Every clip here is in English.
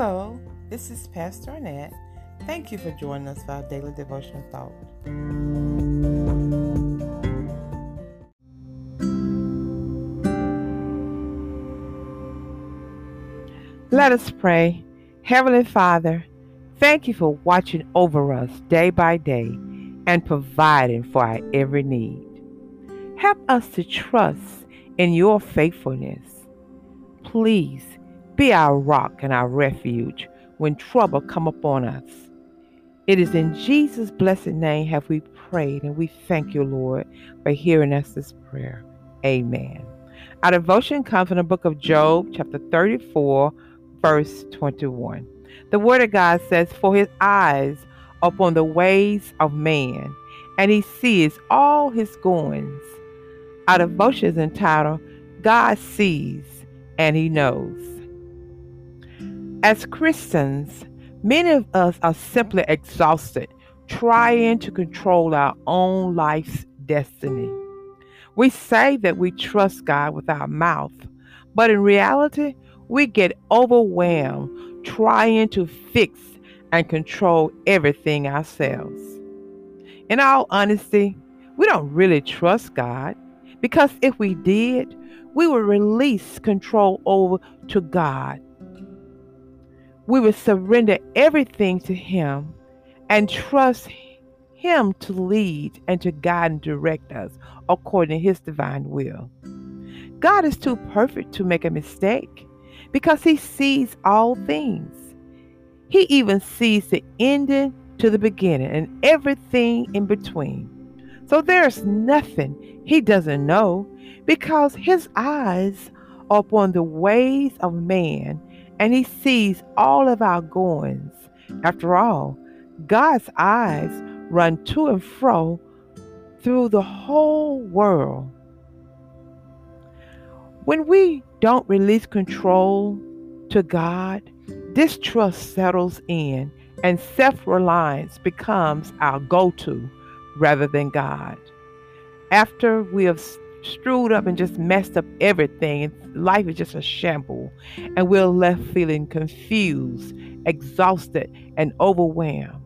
Hello, this is Pastor Annette. Thank you for joining us for our daily devotional thought. Let us pray. Heavenly Father, thank you for watching over us day by day and providing for our every need. Help us to trust in your faithfulness. Please be our rock and our refuge when trouble come upon us. It is in Jesus' blessed name have we prayed, and we thank you, Lord, for hearing us this prayer. Amen. Our devotion comes from the book of Job, chapter 34, verse 21. The word of God says, For his eyes upon the ways of man, and he sees all his goings. Our devotion is entitled, God Sees and He Knows. As Christians, many of us are simply exhausted trying to control our own life's destiny. We say that we trust God with our mouth, but in reality, we get overwhelmed trying to fix and control everything ourselves. In all honesty, we don't really trust God because if we did, we would release control over to God. We would surrender everything to Him and trust Him to lead and to guide and direct us according to His divine will. God is too perfect to make a mistake because He sees all things. He even sees the ending to the beginning and everything in between. So there's nothing he doesn't know because his eyes are upon the ways of man and he sees all of our goings. After all, God's eyes run to and fro through the whole world. When we don't release control to God, distrust settles in and self reliance becomes our go to rather than God. After we have screwed up and just messed up everything, life is just a shamble, and we're left feeling confused, exhausted, and overwhelmed.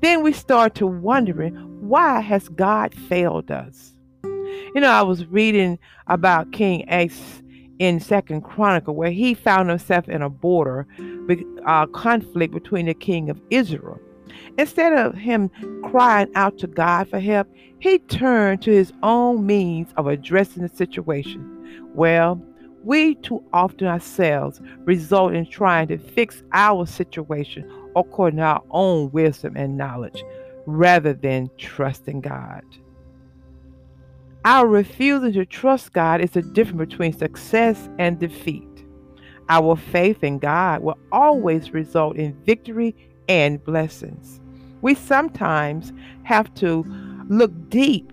Then we start to wondering why has God failed us? You know, I was reading about King Asa in Second Chronicle where he found himself in a border uh, conflict between the king of Israel Instead of him crying out to God for help, he turned to his own means of addressing the situation. Well, we too often ourselves result in trying to fix our situation according to our own wisdom and knowledge rather than trusting God. Our refusing to trust God is the difference between success and defeat. Our faith in God will always result in victory and blessings. We sometimes have to look deep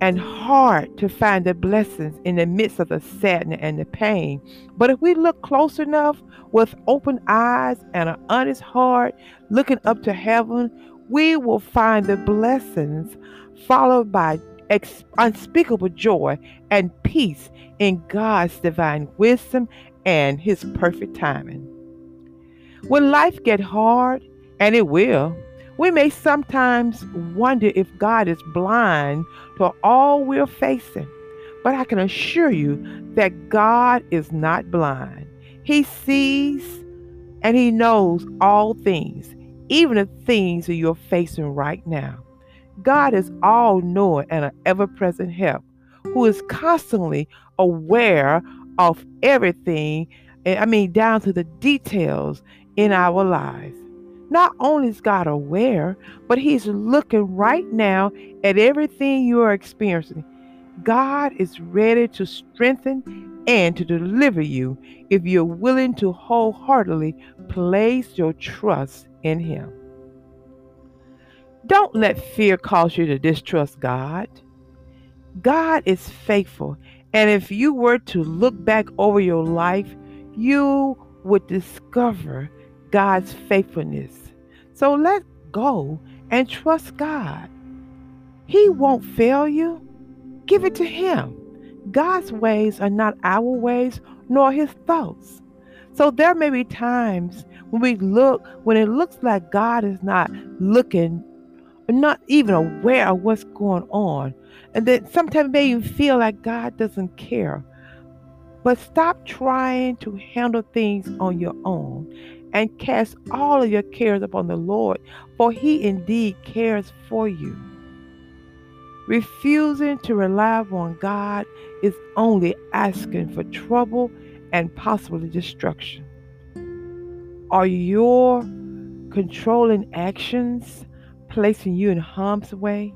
and hard to find the blessings in the midst of the sadness and the pain. But if we look close enough with open eyes and an honest heart, looking up to heaven, we will find the blessings followed by unspeakable joy and peace in God's divine wisdom and his perfect timing. When life get hard and it will. We may sometimes wonder if God is blind to all we're facing, but I can assure you that God is not blind. He sees and He knows all things, even the things that you're facing right now. God is all knowing and an ever present help who is constantly aware of everything, I mean, down to the details in our lives. Not only is God aware, but He's looking right now at everything you are experiencing. God is ready to strengthen and to deliver you if you're willing to wholeheartedly place your trust in Him. Don't let fear cause you to distrust God. God is faithful, and if you were to look back over your life, you would discover God's faithfulness. So let go and trust God. He won't fail you. Give it to Him. God's ways are not our ways, nor His thoughts. So there may be times when we look, when it looks like God is not looking, not even aware of what's going on. And then sometimes it may even feel like God doesn't care. But stop trying to handle things on your own and cast all of your cares upon the Lord, for he indeed cares for you. Refusing to rely on God is only asking for trouble and possibly destruction. Are your controlling actions placing you in harm's way?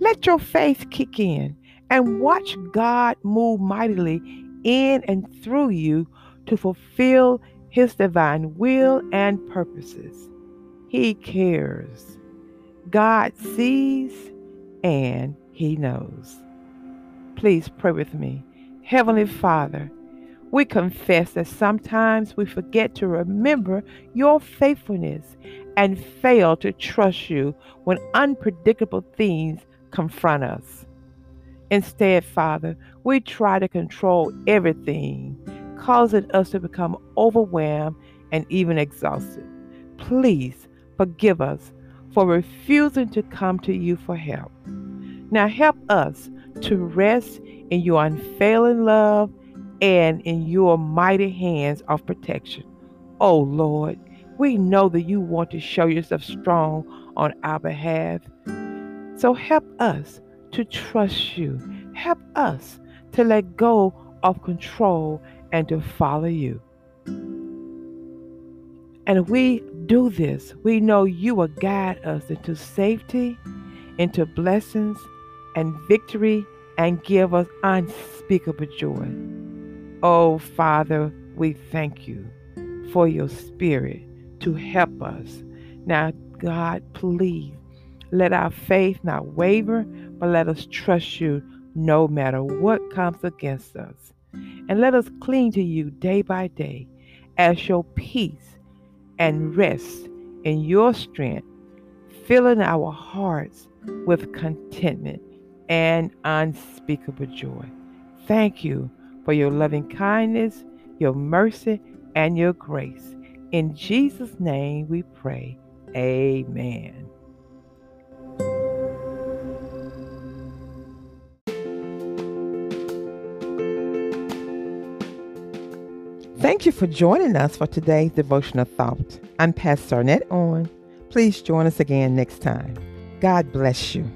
Let your faith kick in and watch God move mightily in and through you to fulfill his divine will and purposes. He cares. God sees and he knows. Please pray with me. Heavenly Father, we confess that sometimes we forget to remember your faithfulness and fail to trust you when unpredictable things confront us. Instead, Father, we try to control everything, causing us to become overwhelmed and even exhausted. Please forgive us for refusing to come to you for help. Now, help us to rest in your unfailing love and in your mighty hands of protection. Oh Lord, we know that you want to show yourself strong on our behalf. So help us to trust you. Help us to let go of control and to follow you. And we do this, we know you will guide us into safety, into blessings and victory, and give us unspeakable joy. Oh, Father, we thank you for your spirit to help us. Now, God, please let our faith not waver, but let us trust you no matter what comes against us. And let us cling to you day by day as your peace and rest in your strength, filling our hearts with contentment and unspeakable joy. Thank you for your loving kindness, your mercy, and your grace. In Jesus' name we pray. Amen. Thank you for joining us for today's devotional thought. I'm Pastor Arnett On. Please join us again next time. God bless you.